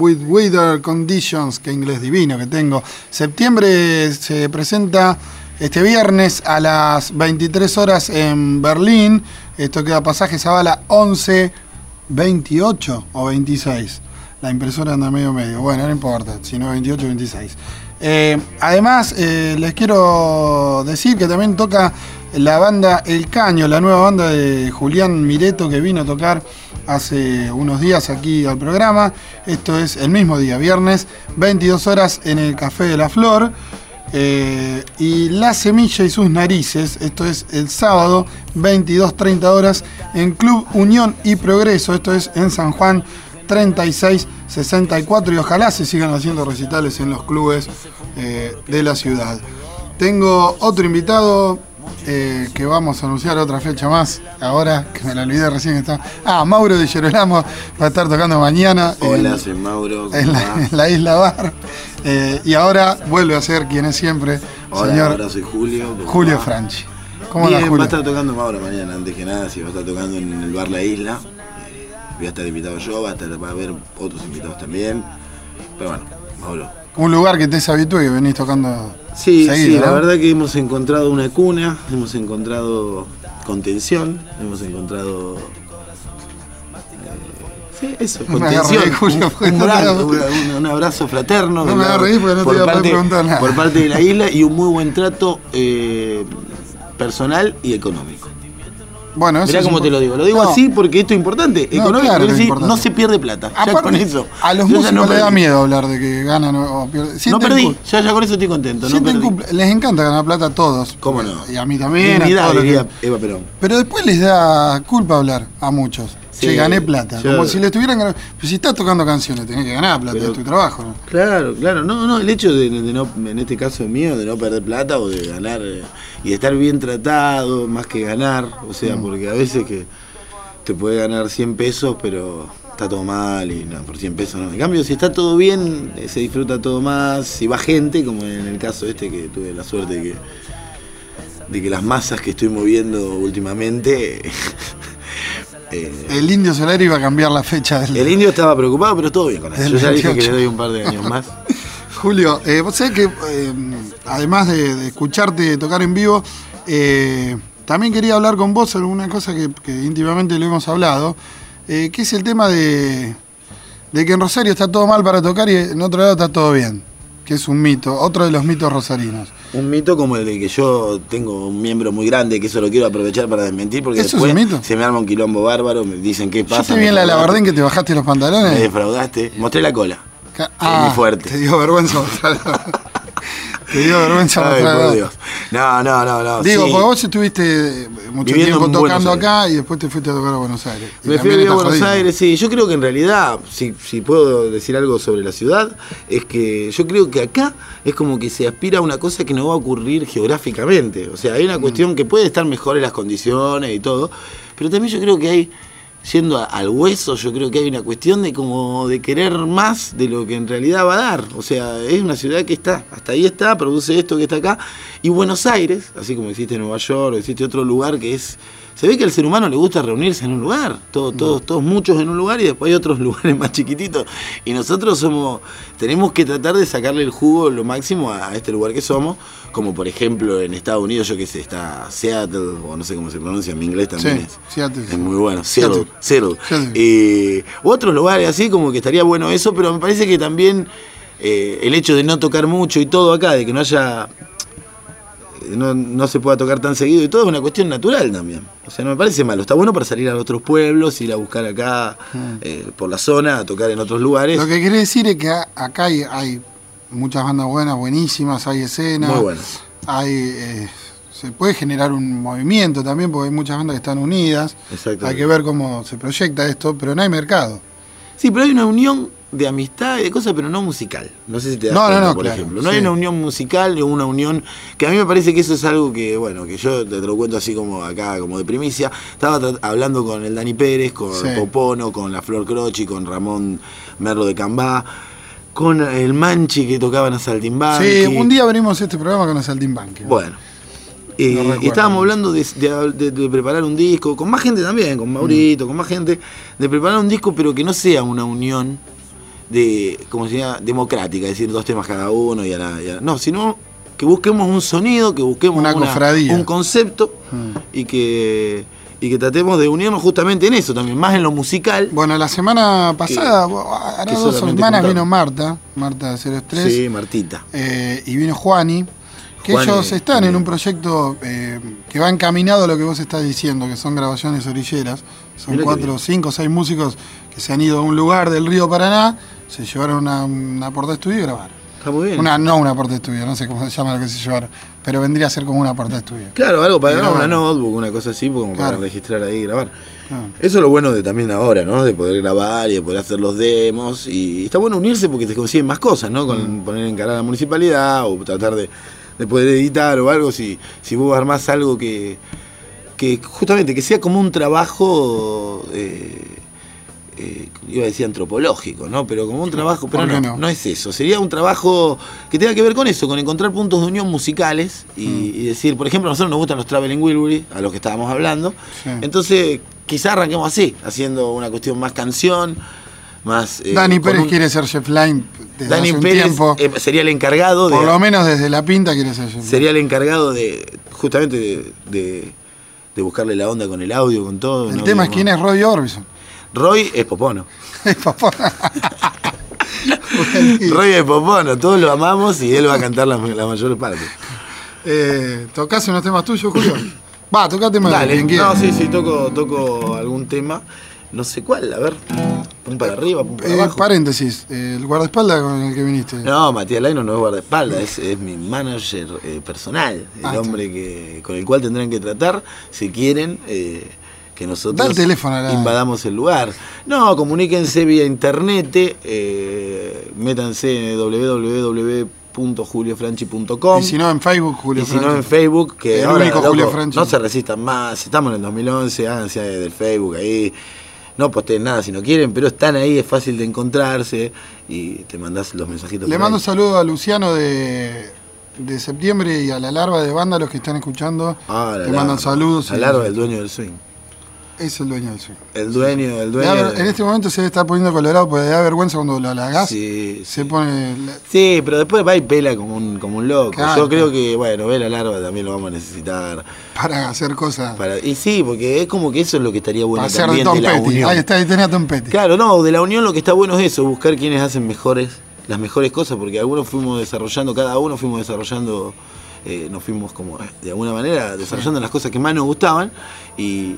with Weather Conditions, que inglés divino que tengo. Septiembre se presenta este viernes a las 23 horas en Berlín. Esto queda pasaje Zavala 11, 28 o 26. La impresora anda medio medio. Bueno, no importa, si no 28 o 26. Eh, además, eh, les quiero decir que también toca la banda El Caño, la nueva banda de Julián Mireto que vino a tocar hace unos días aquí al programa. Esto es el mismo día, viernes, 22 horas en el Café de la Flor. Eh, y La Semilla y sus Narices, esto es el sábado, 22-30 horas, en Club Unión y Progreso, esto es en San Juan 36-64 y ojalá se sigan haciendo recitales en los clubes eh, de la ciudad. Tengo otro invitado eh, que vamos a anunciar otra fecha más, ahora que me la olvidé recién que está. Ah, Mauro de Yerolamo va a estar tocando mañana. Hola, soy Mauro. En la, Isla Bar. Eh, y ahora vuelve a ser quien es siempre, Hola, señor ahora soy Julio. Julio Franchi. ¿Cómo Bien, Julio? va a estar tocando Mauro mañana, antes que nada, si va a estar tocando en el bar La Isla. Eh, voy a estar invitado yo, va a, estar, va a haber otros invitados también. Pero bueno, Mauro. Un lugar que te es habitual y que venís tocando Sí, sí, la verdad que hemos encontrado una cuna, hemos encontrado contención, hemos encontrado Sí, eso, contención. un, abrazo fraterno. No me porque no te iba a preguntar nada. Por parte de la isla y un muy buen trato eh, personal y económico. Bueno, Mirá cómo te lo digo. Lo digo así porque esto es importante. Económico, no se pierde plata. ya con eso. A los músicos no le da miedo hablar de que ganan o pierden. No perdí, ya, ya con eso estoy contento. les encanta ganar plata a todos. ¿Cómo no? Y a mí también. A Eva Perón. Pero después les da culpa hablar a muchos. Sí, gané plata. Como si le estuvieran ganando. Pero si estás tocando canciones, tenés que ganar plata, es tu trabajo, ¿no? Claro, claro. No, no, el hecho de, no, en este caso mío, de no perder plata o de ganar eh, y de estar bien tratado más que ganar. O sea, mm. porque a veces que te puede ganar 100 pesos, pero está todo mal y no, por 100 pesos no. En cambio, si está todo bien, eh, se disfruta todo más. Si va gente, como en el caso este que tuve la suerte de que, de que las masas que estoy moviendo últimamente Eh, el Indio Solari iba a cambiar la fecha del. El Indio estaba preocupado, pero todo bien con eso. Yo ya dije que le doy un par de años más. Julio, eh, vos sabés que eh, además de, escucharte tocar en vivo, también quería hablar con vos sobre una cosa que, íntimamente lo hemos hablado, que es el tema de, de que en Rosario está todo mal para tocar y en otro lado está todo bien que es un mito, otro de los mitos rosarinos. Un mito como el de que yo tengo un miembro muy grande, que eso lo quiero aprovechar para desmentir, porque después se me arma un quilombo bárbaro, me dicen qué pasa. Yo te vi en la labardén que te bajaste los pantalones. Me defraudaste, mostré la cola. Ah, muy fuerte. Te dio vergüenza Te dio vergüenza Ay, por Dios. No, no, no, no. Digo, porque vos estuviste mucho tiempo tocando acá y después te fuiste a tocar a Buenos Aires. Me fui a Buenos Aires, sí. Yo creo que en realidad, si, si puedo decir algo sobre la ciudad, es que yo creo que acá es como que se aspira a una cosa que no va a ocurrir geográficamente. O sea, hay una mm. cuestión que puede estar mejor en las condiciones y todo, pero también yo creo que hay yendo al hueso, yo creo que hay una cuestión de como de querer más de lo que en realidad va a dar. O sea, es una ciudad que está, hasta ahí está, produce esto que está acá. Y Buenos Aires, así como existe Nueva York, existe otro lugar que es. Se ve que al ser humano le gusta reunirse en un lugar, todos, todos, todos muchos en un lugar y después hay otros lugares más chiquititos. Y nosotros somos, tenemos que tratar de sacarle el jugo lo máximo a este lugar que somos como por ejemplo en Estados Unidos, yo que sé, está Seattle, o no sé cómo se pronuncia, en mi inglés también es, Seattle, es muy bueno, Seattle, Seattle. Eh, otros lugares así, como que estaría bueno eso, pero me parece que también eh, el hecho de no tocar mucho y todo acá, de que no haya no, se pueda tocar tan seguido y todo es una cuestión natural también. O sea, no me parece malo. Está bueno para salir a otros pueblos, ir a buscar acá mm. eh, por la zona, a tocar en otros lugares. Lo que quiere decir es que acá hay muchas bandas buenas, buenísimas, hay escenas. Muy buenas. Hay, eh, se puede generar un movimiento también, porque hay muchas bandas que están unidas. Hay que ver cómo se proyecta esto, pero no hay mercado. Sí, pero hay una unión de amistad y de cosas, pero no musical. No sé si te das cuenta, por ejemplo. No hay una unión musical o una unión que a mí me parece que eso es algo que, bueno, que yo te lo cuento así como acá, como de primicia. Estaba hablando con el Dani Pérez, con Popono, con la Flor Croci, con Ramón Merlo de Cambá con el Manchi que tocaban a Saltimbanqui. Sí, un día venimos a este programa con a Saltimbanqui. Bueno. y estábamos hablando de, preparar un disco, con más gente también, con Maurito, con más gente, de preparar un disco, pero que no sea una unión de, ¿cómo se llama? Democrática, es decir, dos temas cada uno y a la, y a la- No, sino que busquemos un sonido, que busquemos Una cofradía. un concepto Mm. y que y que tratemos de unirnos justamente en eso también, más en lo musical. Bueno, la semana pasada, hará dos semanas vino Marta, Marta 03, Sí, Martita. eh, y vino Juani, que Juani ellos están en un proyecto eh, que va encaminado a lo que vos estás diciendo, que son grabaciones orilleras. Son Mirá cuatro, cinco seis músicos que se han ido a un lugar del río Paraná, se llevaron una, una porta de estudio y grabaron. Está muy bien. Una, no una porta de estudio, no sé cómo se llama lo que se llevaron, pero vendría a ser como una porta de estudio. Claro, algo para grabar una notebook, una cosa así, como para Claro. registrar ahí y grabar. Claro. Eso es lo bueno de también ahora, ¿no? De poder grabar y de poder hacer los demos. Y está bueno unirse porque te consiguen más cosas, ¿no? Mm. Con poner en cara a la municipalidad o tratar de, de poder editar o algo. Si, si vos armás algo que, que justamente que sea como un trabajo. eh, eh, iba a decir antropológico, ¿no? Pero como un trabajo, pero ¿por qué no, no? no es eso. Sería un trabajo que tenga que ver con eso, con encontrar puntos de unión musicales y, Mm. y decir, por ejemplo, a nosotros nos gustan los Traveling Wilbury, a los que estábamos hablando. Sí. Entonces, quizá arranquemos así, haciendo una cuestión más canción, más... eh, Dani Pérez un- quiere ser chef line desde Dani hace un Pérez tiempo. eh, sería el encargado de... Por lo menos desde la pinta quiere ser line. Sería el encargado de, justamente, de, de- de buscarle la onda con el audio, con todo. El ¿no? tema es quién es Roy Orbison. Roy es Popono. Papá. Roy es Popono, todos lo amamos y él va a cantar la, la mayor parte. eh, ¿Tocás unos temas tuyos, Julio? Va, tocá temas de Dale, quiera. no, sí, sí, toco, toco algún tema. No sé cuál, a ver. Pum para arriba, pum para Eh, abajo. paréntesis, el guardaespaldas con el que viniste. No, Matías Laino no es guardaespaldas, es, es mi manager eh, personal, el Ah, hombre que, con el cual tendrán que tratar si quieren eh, que nosotros el la- invadamos el lugar. No, comuníquense vía internet, eh, métanse en www.juliofranchi.com. Y si no, en Facebook, Julio Y si no en Facebook, que El ahora, único loco, Julio Franchi. no se resistan más, estamos en el 2011, háganse del Facebook ahí, no posteen nada si no quieren, pero están ahí, es fácil de encontrarse y te mandás los mensajitos. Le mando un saludo a Luciano de, de septiembre y a la larva de banda, los que están escuchando. Ah, la Te mandan larva. saludos. La larva del dueño del swing. Es el dueño del swing. El dueño, el dueño. da en este momento se está poniendo colorado porque le da vergüenza cuando lo halagás. Sí, Se sí. pone. la- Sí, pero después va y pela como un, como un loco. Claro. Yo creo que, bueno, ve la larva también lo vamos a necesitar. para hacer cosas. Para, y sí, porque es como que eso es lo que estaría bueno hacer de Tom de la Petty. unión. Ahí está, ahí Tom Petty. Claro, no, de la unión lo que está bueno es eso, buscar quienes hacen mejores, las mejores cosas, porque algunos fuimos desarrollando, cada uno fuimos desarrollando, eh, nos fuimos como de alguna manera desarrollando las cosas que más nos gustaban y,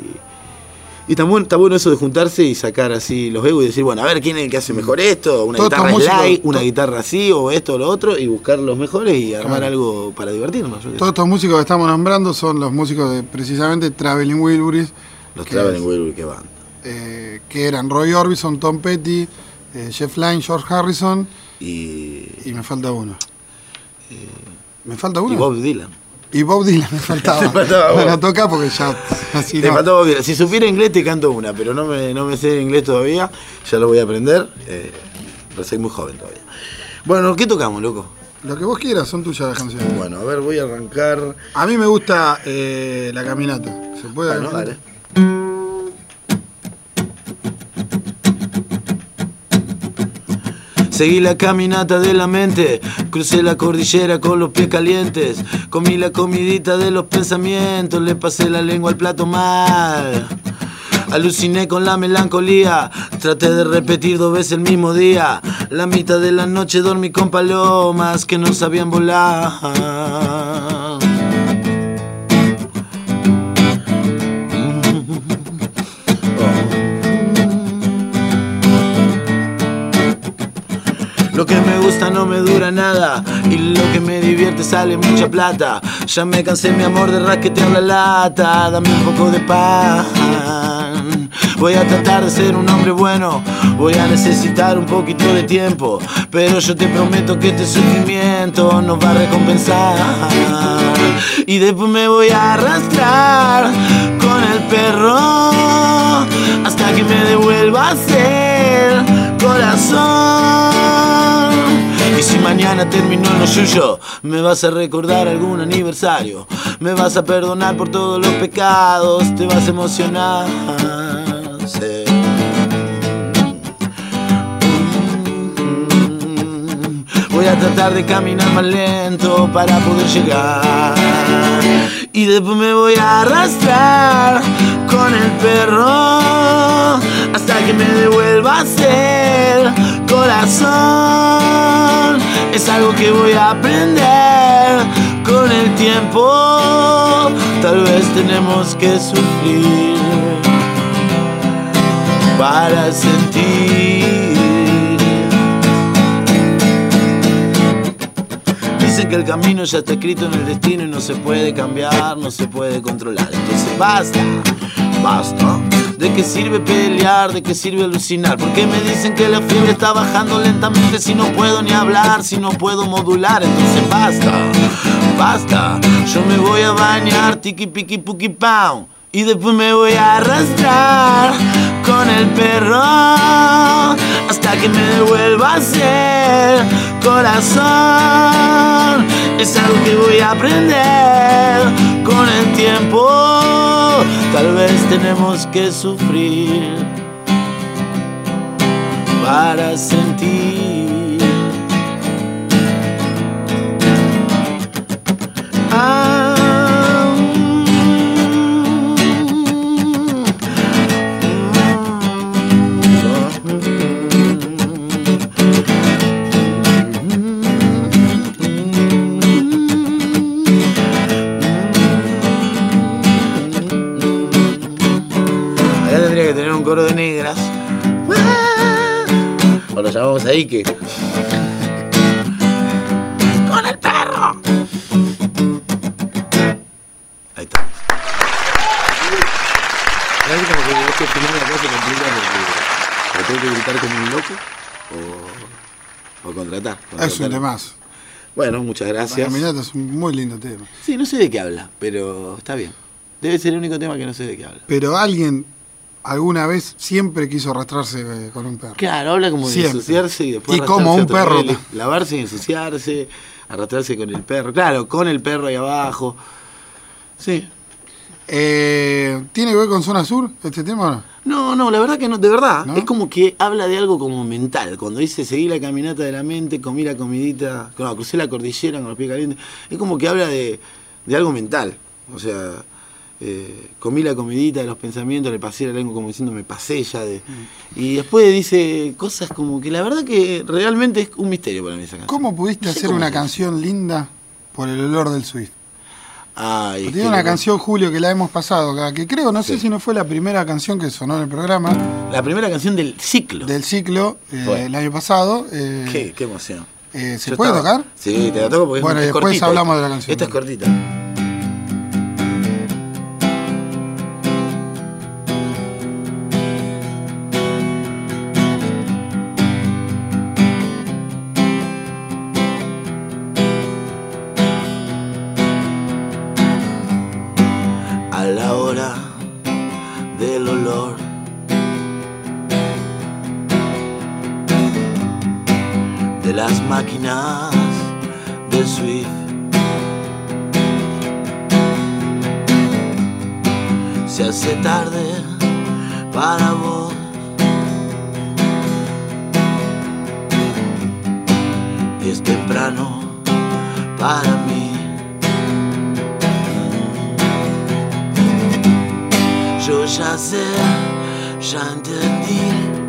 y también está bueno eso de juntarse y sacar así los egos y decir, bueno, a ver quién es el que hace mejor esto, una Todos guitarra slide, una guitarra así o esto o lo otro y buscar los mejores y armar Claro. algo para divertirnos. Todos estos músicos que estamos nombrando son los músicos de precisamente Traveling Wilburys. Los Traveling Wilburys que van. eh, que eran Roy Orbison, Tom Petty, eh, Jeff Lynne, George Harrison Y, y me falta uno. ¿Me falta uno? y Bob Dylan. Y Bob Dylan me faltaba. Faltaba Bob. Bueno, toca porque ya así Te no. faltó Bob Dylan. Si supiera inglés te canto una, pero no me, no me sé inglés todavía. Ya lo voy a aprender. eh, pero soy muy joven todavía. Bueno, ¿qué tocamos, loco? Lo que vos quieras son tuyas las canciones. Bueno, a ver, voy a arrancar. A mí me gusta eh, la caminata. ¿Se puede? Bueno, dale. Seguí la caminata de la mente, crucé la cordillera con los pies calientes, comí la comidita de los pensamientos, le pasé la lengua al plato mal. Aluciné con la melancolía, traté de repetir dos veces el mismo día. La mitad de la noche dormí con palomas que no sabían volar. Lo que me gusta no me dura nada y lo que me divierte sale mucha plata. Ya me cansé mi amor de rasquetear la lata, dame un poco de pan. Voy a tratar de ser un hombre bueno, voy a necesitar un poquito de tiempo, pero yo te prometo que este sufrimiento nos va a recompensar. Y después me voy a arrastrar con el perro hasta que me devuelva a ser corazón. Si mañana terminó lo suyo, me vas a recordar algún aniversario, me vas a perdonar por todos los pecados, te vas a emocionar. Voy a tratar de caminar más lento para poder llegar. Y después me voy a arrastrar con el perro hasta que me devuelva a ser corazón. Es algo que voy a aprender con el tiempo. Tal vez tenemos que sufrir para sentir. Dicen que el camino ya está escrito en el destino y no se puede cambiar, no se puede controlar. Entonces basta, basta. ¿De qué sirve pelear? ¿De qué sirve alucinar? Porque me dicen que la fiebre está bajando lentamente si no puedo ni hablar, si no puedo modular. Entonces basta, basta. Yo me voy a bañar, tiki piki puki pau. Y después me voy a arrastrar con el perro hasta que me devuelva a ser corazón. Es algo que voy a aprender con el tiempo. Tal vez tenemos que sufrir para sentir. Ah, ¡Con el perro! Ahí está. ¿Sabes como que este final la complica porque tengo que gritar como un loco o, o contratar? Es un contratar. temazo. Bueno, muchas La gracias. caminata es un muy lindo tema. Sí, no sé de qué habla, pero está bien. Debe ser el único tema que no sé de qué habla. Pero alguien alguna vez siempre quiso arrastrarse eh, con un perro. Claro, habla como de ensuciarse y después Y como un perro. vez, Lavarse y ensuciarse, arrastrarse con el perro. Claro, con el perro ahí abajo. Sí. Eh, ¿Tiene que ver con Zona Sur este tema o no? No, no, la verdad que no, de verdad. ¿No? Es como que habla de algo como mental. Cuando dice seguí la caminata de la mente, comí la comidita, no, crucé la cordillera con los pies calientes. Es como que habla de, de algo mental. O sea, eh, comí la comidita de los pensamientos, le pasé la lengua como diciendo me pasé ya de. Y después dice cosas como que la verdad que realmente es un misterio para mí esa canción. ¿Cómo pudiste No sé hacer cómo una canción linda por el olor del Swift? Ay, Tiene una canción, Julio, que la hemos pasado acá, que creo, no sé si no fue la primera canción que sonó en el programa La primera canción del ciclo. del ciclo eh, Bueno. el año pasado. eh, Qué, qué emoción. eh, ¿Se Yo puede estaba- tocar? Sí, te la toco porque es- Bueno, y es después cortita. hablamos de la canción. Esta es cortita. De Swift. Se hace tarde para vos. Y es temprano para mí. Yo ya sé, ya entendí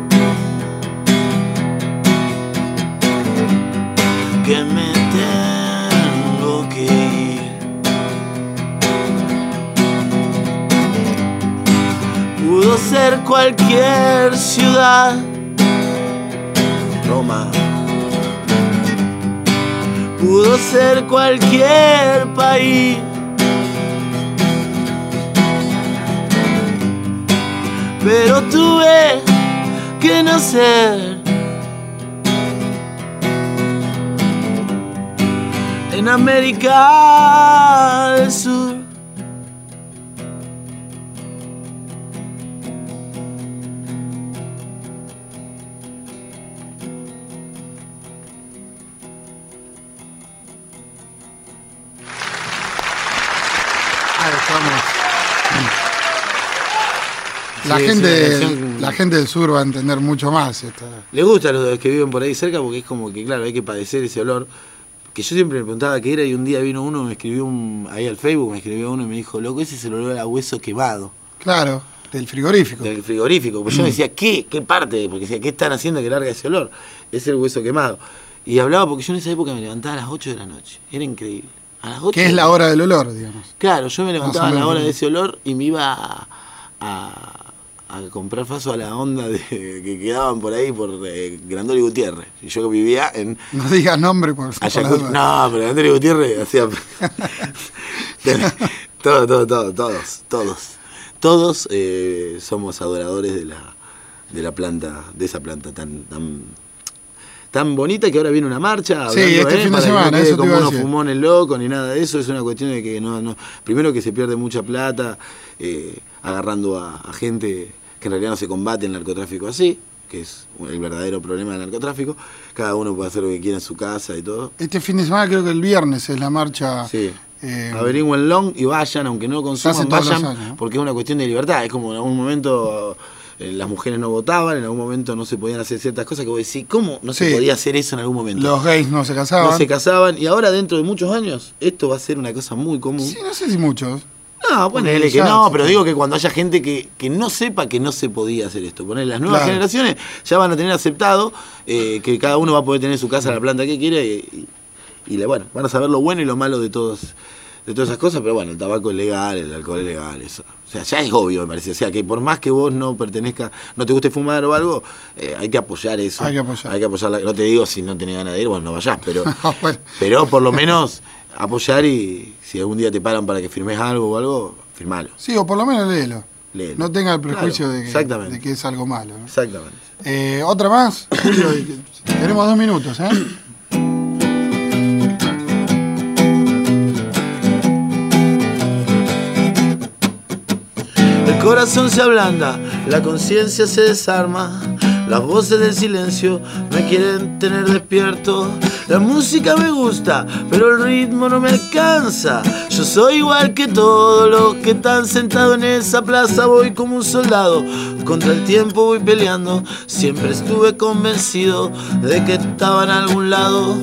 cualquier ciudad, Roma. Pudo ser cualquier país. Pero tuve que nacer en América del Sur. La, Sí, gente, la gente del sur va a entender mucho más. Esta. Le gusta a los que viven por ahí cerca porque es como que, claro, hay que padecer ese olor. Que yo siempre me preguntaba qué era y un día vino uno, me escribió un, ahí al Facebook, me escribió uno y me dijo, loco, ese es el olor a hueso quemado Claro, del frigorífico. del frigorífico. Pues yo me decía, ¿qué? ¿Qué parte? Porque decía, ¿qué están haciendo que larga ese olor? Es el hueso quemado. Y hablaba porque yo en esa época me levantaba a las 8 de la noche. Era increíble. A las 8 Que es la hora del olor, digamos. Claro, yo me levantaba a la hora de ese olor y me iba a, a- a comprar faso a la onda de, que quedaban por ahí por eh, Grandoli Gutiérrez. Y yo vivía en No digas nombre por, dudas. No, pero Grandoli Gutiérrez hacía. todo, todo, todo, todos, todos. Todos eh, somos adoradores de la, de la planta, de esa planta tan, tan, tan bonita que ahora viene una marcha. Sí, hablando, este eh, fin de que semana, no eso como unos fumones locos ni nada de eso. Es una cuestión de que no, no. Primero que se pierde mucha plata eh, agarrando a, a gente que en realidad no se combate el narcotráfico así, que es el verdadero problema del narcotráfico. Cada uno puede hacer lo que quiera en su casa y todo. Este fin de semana creo que el viernes es la marcha. Sí. eh, Averigüenlo y vayan, aunque no consuman, vayan, porque es una cuestión de libertad. Es como en algún momento eh, las mujeres no votaban, en algún momento no se podían hacer ciertas cosas que vos decís, ¿cómo no se podía hacer eso en algún momento? los gays no se casaban. no se casaban y ahora dentro de muchos años esto va a ser una cosa muy común. Sí, no sé si muchos. No, ponele que no, pero digo que cuando haya gente que, que no sepa que no se podía hacer esto, ponele las nuevas Claro. generaciones ya van a tener aceptado eh, que cada uno va a poder tener su casa, la planta que quiera y, y, bueno, van a saber lo bueno y lo malo de todos de todas esas cosas, pero bueno, el tabaco es legal, el alcohol es legal, eso. O sea, ya es obvio, me parece. O sea, que por más que vos no pertenezcas, no te guste fumar o algo, eh, hay que apoyar eso. Hay que apoyar. Hay que apoyarla. No te digo si no tenés ganas de ir, bueno, no vayas, pero, Bueno. pero por lo menos apoyar y si algún día te paran para que firmes algo o algo, firmalo. Sí, o por lo menos léelo. Léelo. No tenga el prejuicio Claro, de, que, de que es algo malo. ¿no? Exactamente. Eh, ¿Otra más? Tenemos dos minutos, ¿eh? Corazón se ablanda, la conciencia se desarma. Las voces del silencio me quieren tener despierto. La música me gusta, pero el ritmo no me alcanza. Yo soy igual que todos los que están sentados en esa plaza. Voy como un soldado, contra el tiempo voy peleando. Siempre estuve convencido de que estaba en algún lado.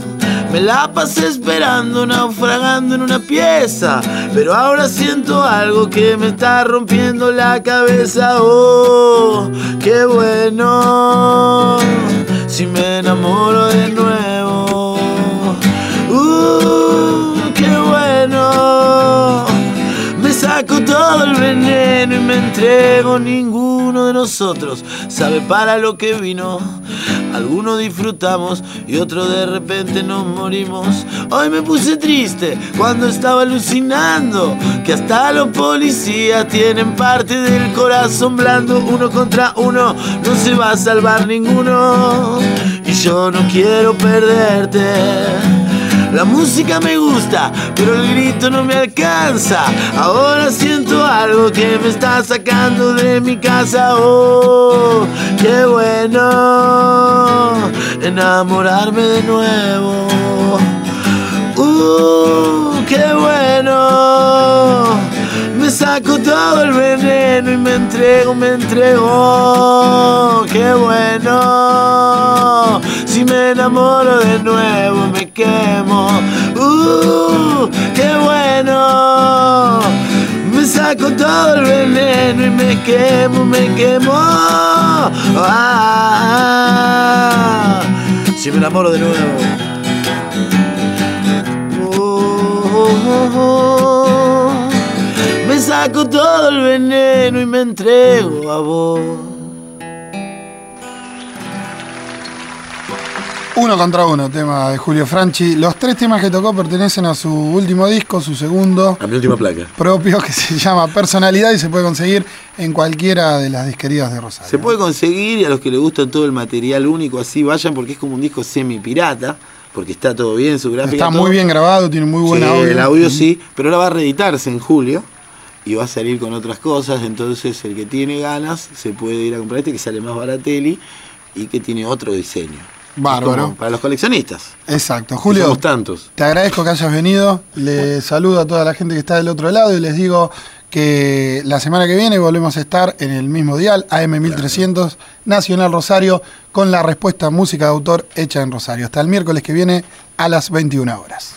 Me la pasé esperando, naufragando en una pieza. Pero ahora siento algo que me está rompiendo la cabeza. Oh, qué bueno. Si me enamoro de nuevo. Uh, qué bueno. Me saco todo el veneno y me entrego. Ninguno de nosotros sabe para lo que vino. Algunos disfrutamos y otros de repente nos morimos. Hoy me puse triste cuando estaba alucinando que hasta los policías tienen parte del corazón blando. Uno contra uno no se va a salvar ninguno. Y yo no quiero perderte. La música me gusta, pero el grito no me alcanza. Ahora siento algo que me está sacando de mi casa. Oh, qué bueno enamorarme de nuevo. Uh, qué bueno. Saco todo el veneno y me entrego, me entrego. Qué bueno. Si me enamoro de nuevo me quemo. Uh, qué bueno. Me saco todo el veneno y me quemo, me quemo. Ah, si me enamoro de nuevo. Oh, me saco todo el veneno y me entrego a vos. Uno contra uno, tema de Julio Franchi. Los tres temas que tocó pertenecen a su último disco, su segundo A mi última placa. propio, que se llama Personalidad y se puede conseguir en cualquiera de las disquerías de Rosario. Se puede conseguir y a los que les gusta todo el material único así vayan porque es como un disco semi pirata, porque está todo bien, su gráfica. Está todo. muy bien grabado, tiene muy buen Sí, audio. El audio sí, pero ahora va a reeditarse en julio y va a salir con otras cosas, entonces el que tiene ganas se puede ir a comprar este que sale más barateli y que tiene otro diseño. Bárbaro. Para los coleccionistas. Exacto. Julio, Somos tantos. te agradezco que hayas venido. Le saludo a toda la gente que está del otro lado y les digo que la semana que viene volvemos a estar en el mismo dial, AM1300, Nacional Rosario, con la respuesta música de autor hecha en Rosario. Hasta el miércoles que viene a las 21 horas.